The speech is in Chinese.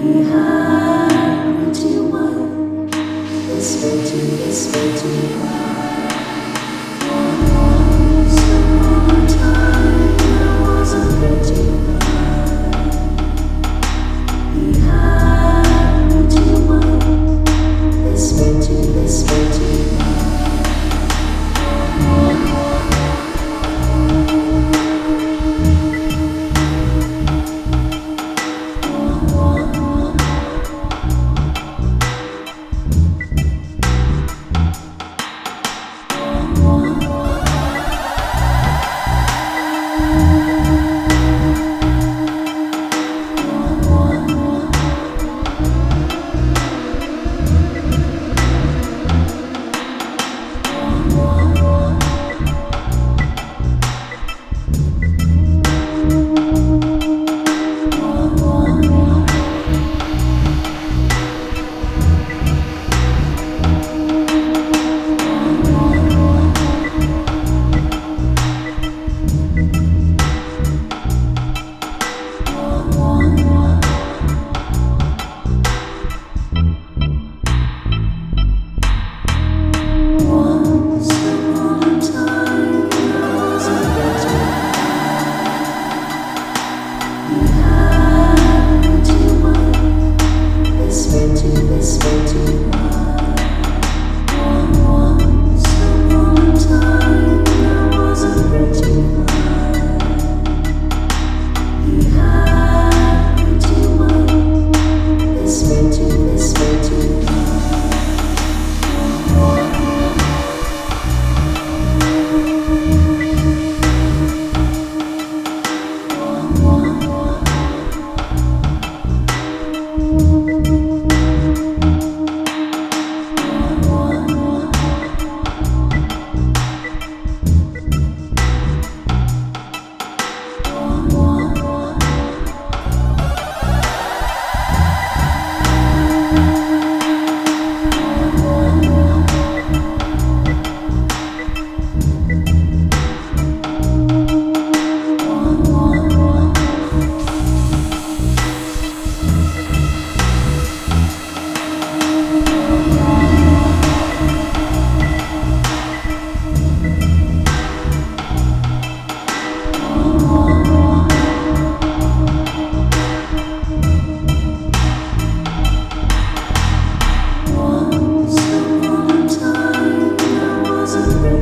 遗 Thank you.